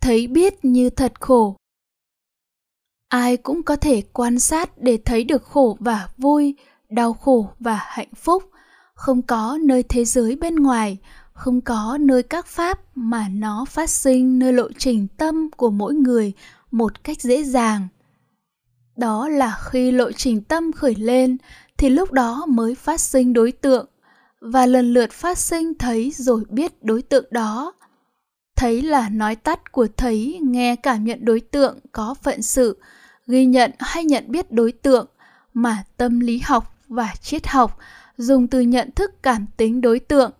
thấy biết như thật khổ. Ai cũng có thể quan sát để thấy được khổ và vui, đau khổ và hạnh phúc. Không có nơi thế giới bên ngoài, không có nơi các pháp mà nó phát sinh nơi lộ trình tâm của mỗi người một cách dễ dàng. Đó là khi lộ trình tâm khởi lên thì lúc đó mới phát sinh đối tượng và lần lượt phát sinh thấy rồi biết đối tượng đó thấy là nói tắt của thấy, nghe cảm nhận đối tượng, có phận sự, ghi nhận hay nhận biết đối tượng, mà tâm lý học và triết học dùng từ nhận thức cảm tính đối tượng.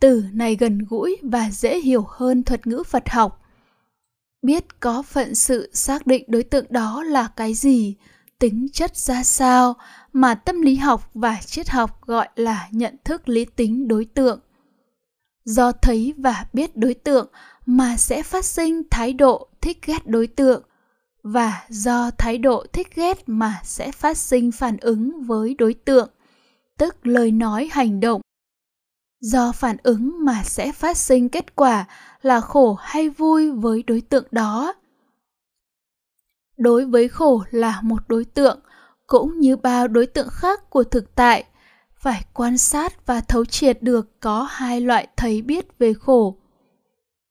Từ này gần gũi và dễ hiểu hơn thuật ngữ phật học. Biết có phận sự xác định đối tượng đó là cái gì, tính chất ra sao mà tâm lý học và triết học gọi là nhận thức lý tính đối tượng do thấy và biết đối tượng mà sẽ phát sinh thái độ thích ghét đối tượng và do thái độ thích ghét mà sẽ phát sinh phản ứng với đối tượng, tức lời nói hành động. Do phản ứng mà sẽ phát sinh kết quả là khổ hay vui với đối tượng đó. Đối với khổ là một đối tượng, cũng như bao đối tượng khác của thực tại phải quan sát và thấu triệt được có hai loại thấy biết về khổ.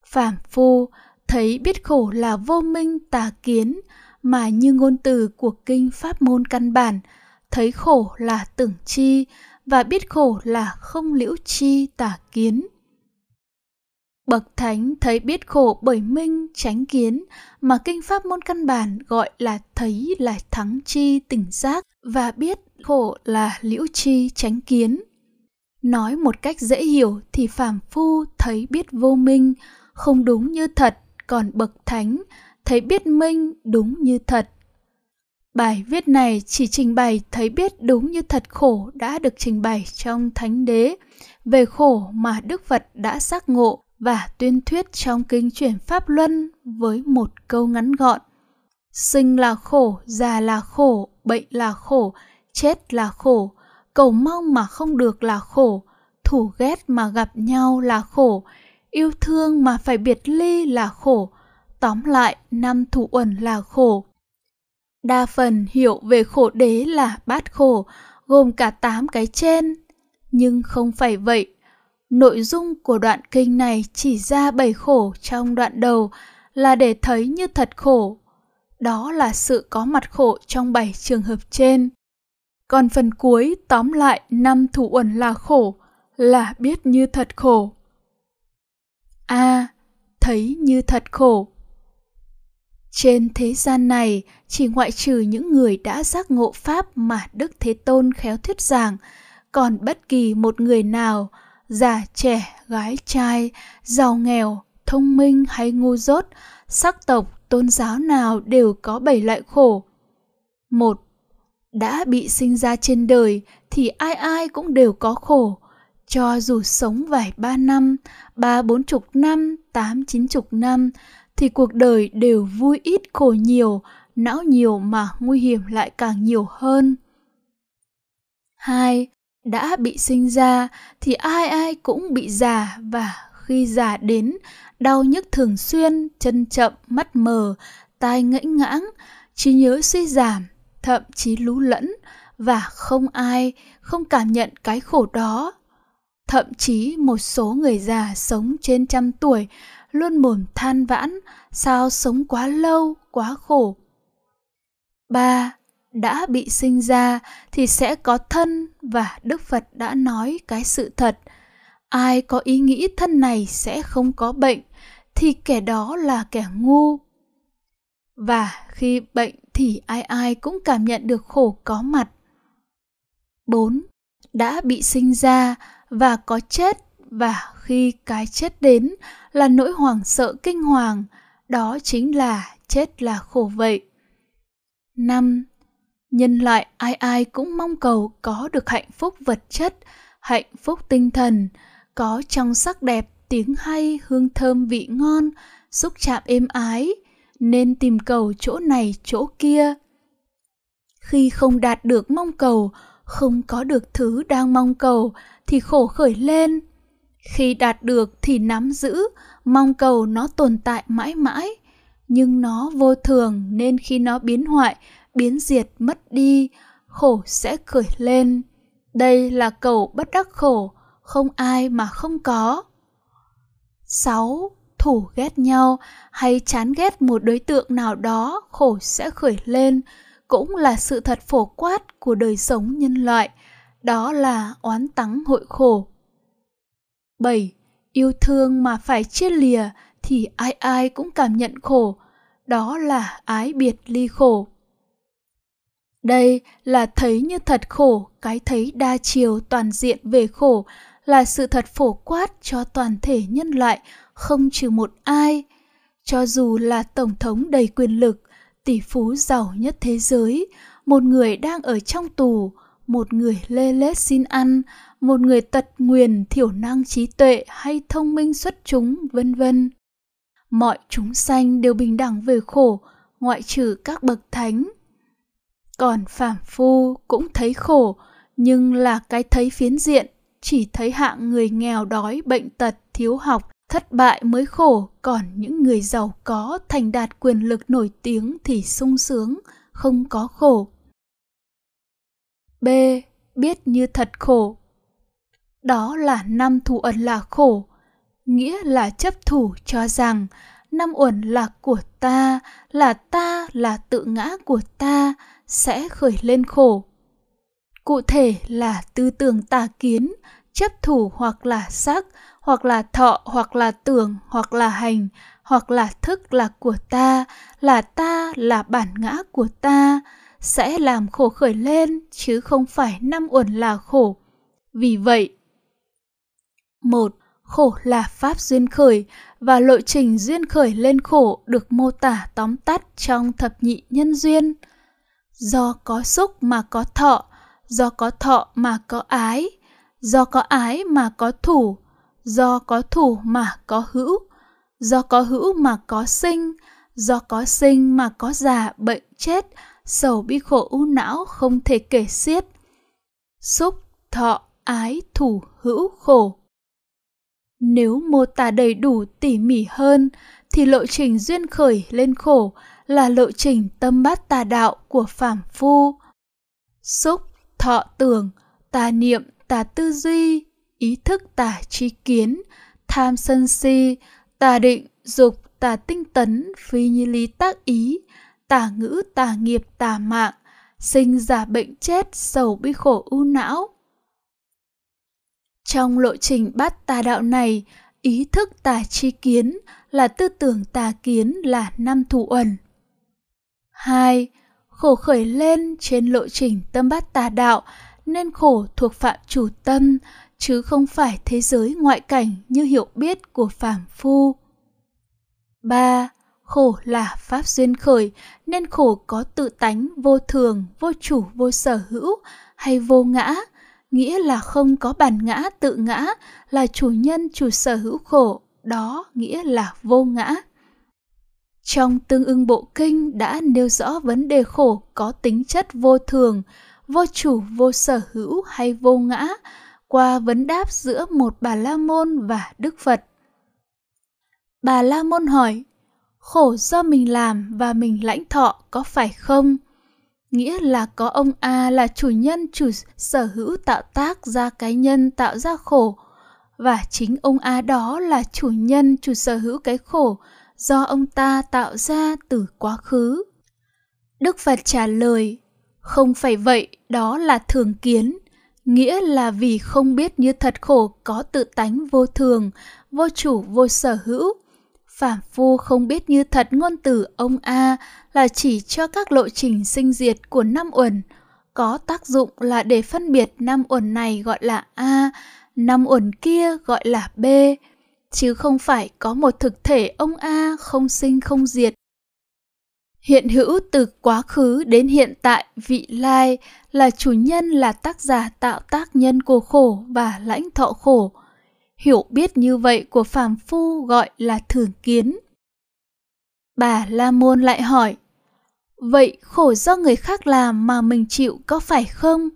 Phàm phu, thấy biết khổ là vô minh tà kiến, mà như ngôn từ của kinh pháp môn căn bản, thấy khổ là tưởng chi và biết khổ là không liễu chi tà kiến. Bậc thánh thấy biết khổ bởi minh tránh kiến mà kinh pháp môn căn bản gọi là thấy là thắng chi tỉnh giác và biết khổ là liễu chi tránh kiến. Nói một cách dễ hiểu thì phàm phu thấy biết vô minh, không đúng như thật còn bậc thánh, thấy biết minh đúng như thật. Bài viết này chỉ trình bày thấy biết đúng như thật khổ đã được trình bày trong thánh đế, về khổ mà đức phật đã giác ngộ và tuyên thuyết trong kinh chuyển pháp luân với một câu ngắn gọn. Sinh là khổ, già là khổ bệnh là khổ, chết là khổ, cầu mong mà không được là khổ thủ ghét mà gặp nhau là khổ, yêu thương mà phải biệt ly là khổ, tóm lại năm thủ uẩn là khổ. Đa phần hiểu về khổ đế là bát khổ, gồm cả tám cái trên. Nhưng không phải vậy, nội dung của đoạn kinh này chỉ ra bảy khổ trong đoạn đầu là để thấy như thật khổ đó là sự có mặt khổ trong bảy trường hợp trên. Còn phần cuối tóm lại năm thủ uẩn là khổ là biết như thật khổ. A à, thấy như thật khổ. Trên thế gian này chỉ ngoại trừ những người đã giác ngộ pháp mà đức thế tôn khéo thuyết giảng còn bất kỳ một người nào già trẻ gái trai giàu nghèo thông minh hay ngu dốt sắc tộc tôn giáo nào đều có bảy loại khổ. Một, đã bị sinh ra trên đời thì ai ai cũng đều có khổ, cho dù sống vài ba năm, ba bốn chục năm, tám chín chục năm thì cuộc đời đều vui ít khổ nhiều, não nhiều mà nguy hiểm lại càng nhiều hơn. Hai, đã bị sinh ra thì ai ai cũng bị già và khi già đến, đau nhức thường xuyên, chân chậm, mắt mờ, tai ngẫy ngãng, trí nhớ suy giảm, thậm chí lú lẫn và không ai, không cảm nhận cái khổ đó. Thậm chí một số người già sống trên trăm tuổi luôn mồm than vãn, sao sống quá lâu, quá khổ? Ba, đã bị sinh ra thì sẽ có thân và đức phật đã nói cái sự thật ai có ý nghĩ thân này sẽ không có bệnh thì kẻ đó là kẻ ngu và khi bệnh thì ai ai cũng cảm nhận được khổ có mặt 4. Đã bị sinh ra và có chết và khi cái chết đến là nỗi hoảng sợ kinh hoàng, đó chính là chết là khổ vậy. 5. Nhân loại ai ai cũng mong cầu có được hạnh phúc vật chất, hạnh phúc tinh thần, có trong sắc đẹp, tiếng hay, hương thơm vị ngon, xúc chạm êm ái, nên tìm cầu chỗ này chỗ kia. Khi không đạt được mong cầu, không có được thứ đang mong cầu thì khổ khởi lên khi đạt được thì nắm giữ mong cầu nó tồn tại mãi mãi nhưng nó vô thường nên khi nó biến hoại biến diệt mất đi khổ sẽ khởi lên đây là cầu bất đắc khổ không ai mà không có 6. Thủ ghét nhau hay chán ghét một đối tượng nào đó khổ sẽ khởi lên cũng là sự thật phổ quát của đời sống nhân loại, đó là oán tắng hội khổ. 7. Yêu thương mà phải chia lìa thì ai ai cũng cảm nhận khổ, đó là ái biệt ly khổ. Đây là thấy như thật khổ, cái thấy đa chiều toàn diện về khổ là sự thật phổ quát cho toàn thể nhân loại, không trừ một ai. Cho dù là tổng thống đầy quyền lực, tỷ phú giàu nhất thế giới, một người đang ở trong tù, một người lê lết xin ăn, một người tật nguyền thiểu năng trí tuệ hay thông minh xuất chúng, vân vân. Mọi chúng sanh đều bình đẳng về khổ, ngoại trừ các bậc thánh. Còn phàm phu cũng thấy khổ, nhưng là cái thấy phiến diện, chỉ thấy hạng người nghèo đói, bệnh tật, thiếu học, thất bại mới khổ, còn những người giàu có, thành đạt quyền lực nổi tiếng thì sung sướng, không có khổ. B. Biết như thật khổ Đó là năm thủ ẩn là khổ, nghĩa là chấp thủ cho rằng năm uẩn là của ta, là ta, là tự ngã của ta, sẽ khởi lên khổ. Cụ thể là tư tưởng tà kiến, chấp thủ hoặc là sắc, hoặc là thọ, hoặc là tưởng, hoặc là hành, hoặc là thức là của ta, là ta, là bản ngã của ta, sẽ làm khổ khởi lên, chứ không phải năm uẩn là khổ. Vì vậy, một Khổ là pháp duyên khởi và lộ trình duyên khởi lên khổ được mô tả tóm tắt trong thập nhị nhân duyên. Do có xúc mà có thọ, do có thọ mà có ái, do có ái mà có thủ, do có thủ mà có hữu, do có hữu mà có sinh, do có sinh mà có già bệnh chết, sầu bi khổ u não không thể kể xiết. Xúc, thọ, ái, thủ, hữu, khổ. Nếu mô tả đầy đủ tỉ mỉ hơn, thì lộ trình duyên khởi lên khổ là lộ trình tâm bát tà đạo của phàm phu. Xúc, thọ tưởng, tà niệm, tà tư duy, ý thức tà tri kiến, tham sân si, tà định, dục, tà tinh tấn, phi như lý tác ý, tà ngữ, tà nghiệp, tà mạng, sinh giả bệnh chết, sầu bi khổ u não. Trong lộ trình bắt tà đạo này, ý thức tà tri kiến là tư tưởng tà kiến là năm thủ uẩn. 2. Khổ khởi lên trên lộ trình tâm bát tà đạo nên khổ thuộc phạm chủ tâm chứ không phải thế giới ngoại cảnh như hiểu biết của phàm phu. 3. Khổ là pháp duyên khởi nên khổ có tự tánh vô thường, vô chủ, vô sở hữu hay vô ngã, nghĩa là không có bản ngã tự ngã là chủ nhân chủ sở hữu khổ, đó nghĩa là vô ngã. Trong tương ưng bộ kinh đã nêu rõ vấn đề khổ có tính chất vô thường, vô chủ, vô sở hữu hay vô ngã qua vấn đáp giữa một bà La Môn và Đức Phật. Bà La Môn hỏi, khổ do mình làm và mình lãnh thọ có phải không? Nghĩa là có ông A là chủ nhân chủ sở hữu tạo tác ra cái nhân tạo ra khổ, và chính ông A đó là chủ nhân chủ sở hữu cái khổ do ông ta tạo ra từ quá khứ. Đức Phật trả lời, không phải vậy, đó là thường kiến, nghĩa là vì không biết như thật khổ có tự tánh vô thường, vô chủ vô sở hữu. Phạm phu không biết như thật ngôn từ ông A là chỉ cho các lộ trình sinh diệt của năm uẩn, có tác dụng là để phân biệt năm uẩn này gọi là A, năm uẩn kia gọi là B, chứ không phải có một thực thể ông A không sinh không diệt. Hiện hữu từ quá khứ đến hiện tại vị lai là chủ nhân là tác giả tạo tác nhân của khổ và lãnh thọ khổ. Hiểu biết như vậy của phàm phu gọi là thường kiến. Bà La Môn lại hỏi, vậy khổ do người khác làm mà mình chịu có phải không?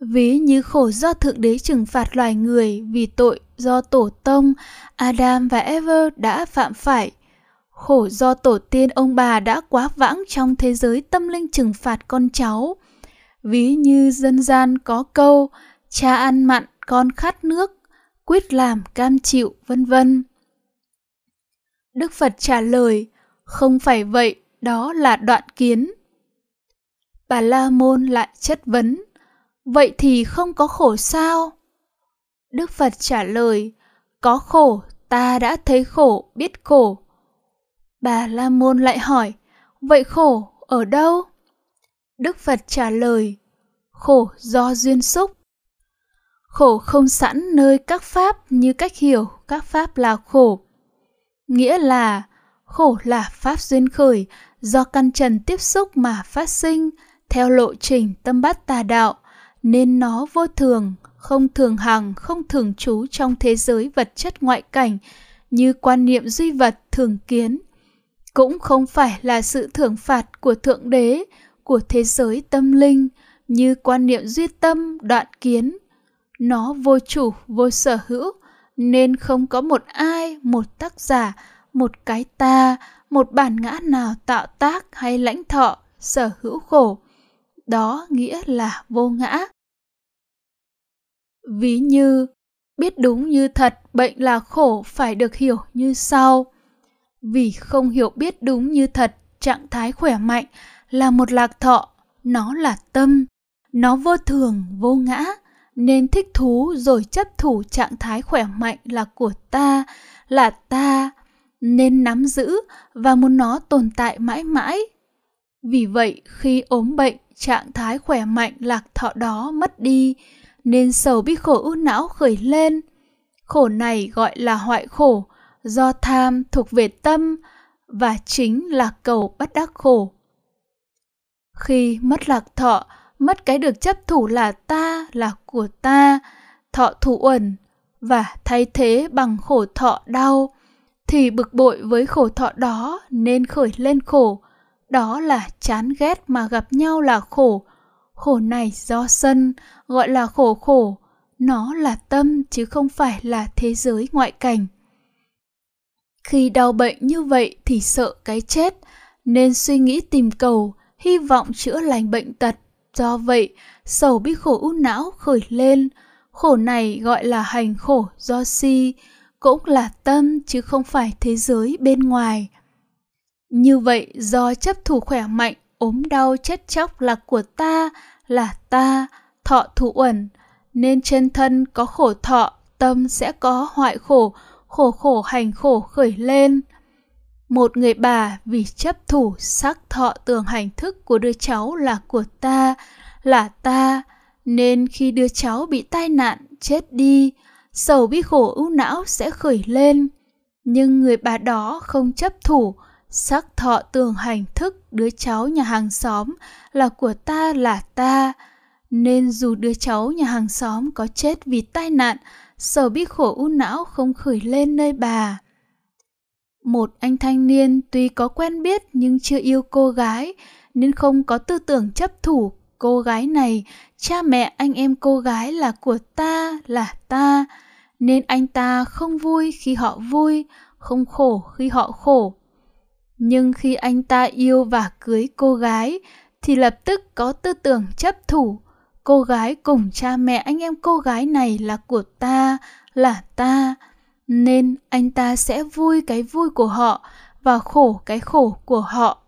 Ví như khổ do Thượng Đế trừng phạt loài người vì tội do tổ tông Adam và Eve đã phạm phải. Khổ do tổ tiên ông bà đã quá vãng trong thế giới tâm linh trừng phạt con cháu. Ví như dân gian có câu cha ăn mặn con khát nước, quyết làm cam chịu vân vân. Đức Phật trả lời, không phải vậy, đó là đoạn kiến. Bà La Môn lại chất vấn, vậy thì không có khổ sao? Đức Phật trả lời, có khổ, ta đã thấy khổ, biết khổ. Bà La Môn lại hỏi, vậy khổ ở đâu? Đức Phật trả lời, khổ do duyên xúc. Khổ không sẵn nơi các pháp như cách hiểu các pháp là khổ. Nghĩa là khổ là pháp duyên khởi do căn trần tiếp xúc mà phát sinh theo lộ trình tâm bát tà đạo nên nó vô thường, không thường hằng, không thường trú trong thế giới vật chất ngoại cảnh như quan niệm duy vật thường kiến. Cũng không phải là sự thưởng phạt của Thượng Đế, của thế giới tâm linh như quan niệm duy tâm, đoạn kiến. Nó vô chủ, vô sở hữu, nên không có một ai, một tác giả, một cái ta, một bản ngã nào tạo tác hay lãnh thọ, sở hữu khổ. Đó nghĩa là vô ngã. Ví như, biết đúng như thật bệnh là khổ phải được hiểu như sau. Vì không hiểu biết đúng như thật trạng thái khỏe mạnh là một lạc thọ, nó là tâm, nó vô thường, vô ngã, nên thích thú rồi chấp thủ trạng thái khỏe mạnh là của ta, là ta, nên nắm giữ và muốn nó tồn tại mãi mãi. Vì vậy, khi ốm bệnh, trạng thái khỏe mạnh lạc thọ đó mất đi, nên sầu bi khổ ưu não khởi lên. Khổ này gọi là hoại khổ, do tham thuộc về tâm và chính là cầu bất đắc khổ. Khi mất lạc thọ, mất cái được chấp thủ là ta, là của ta, thọ thủ uẩn và thay thế bằng khổ thọ đau, thì bực bội với khổ thọ đó nên khởi lên khổ. Đó là chán ghét mà gặp nhau là khổ. Khổ này do sân, gọi là khổ khổ. Nó là tâm chứ không phải là thế giới ngoại cảnh. Khi đau bệnh như vậy thì sợ cái chết, nên suy nghĩ tìm cầu, hy vọng chữa lành bệnh tật. Do vậy, sầu bi khổ u não khởi lên. Khổ này gọi là hành khổ do si, cũng là tâm chứ không phải thế giới bên ngoài. Như vậy do chấp thủ khỏe mạnh, ốm đau chết chóc là của ta, là ta, thọ thủ uẩn, nên trên thân có khổ thọ, tâm sẽ có hoại khổ, khổ khổ hành khổ khởi lên. Một người bà vì chấp thủ sắc thọ tưởng hành thức của đứa cháu là của ta, là ta, nên khi đứa cháu bị tai nạn, chết đi, sầu bi khổ ưu não sẽ khởi lên. Nhưng người bà đó không chấp thủ, sắc thọ tường hành thức đứa cháu nhà hàng xóm là của ta là ta, nên dù đứa cháu nhà hàng xóm có chết vì tai nạn, sở bi khổ u não không khởi lên nơi bà. Một anh thanh niên tuy có quen biết nhưng chưa yêu cô gái, nên không có tư tưởng chấp thủ cô gái này, cha mẹ anh em cô gái là của ta, là ta, nên anh ta không vui khi họ vui, không khổ khi họ khổ. Nhưng khi anh ta yêu và cưới cô gái thì lập tức có tư tưởng chấp thủ. Cô gái cùng cha mẹ anh em cô gái này là của ta, là ta, nên anh ta sẽ vui cái vui của họ và khổ cái khổ của họ.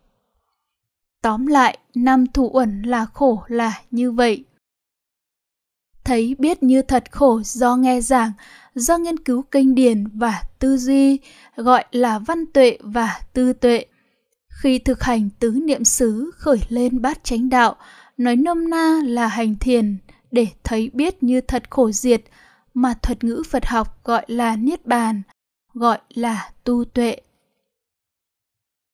Tóm lại, năm thủ uẩn là khổ là như vậy. Thấy biết như thật khổ do nghe giảng, do nghiên cứu kinh điển và tư duy, gọi là văn tuệ và tư tuệ. Khi thực hành tứ niệm xứ khởi lên bát chánh đạo, nói nôm na là hành thiền để thấy biết như thật khổ diệt, mà thuật ngữ Phật học gọi là niết bàn, gọi là tu tuệ.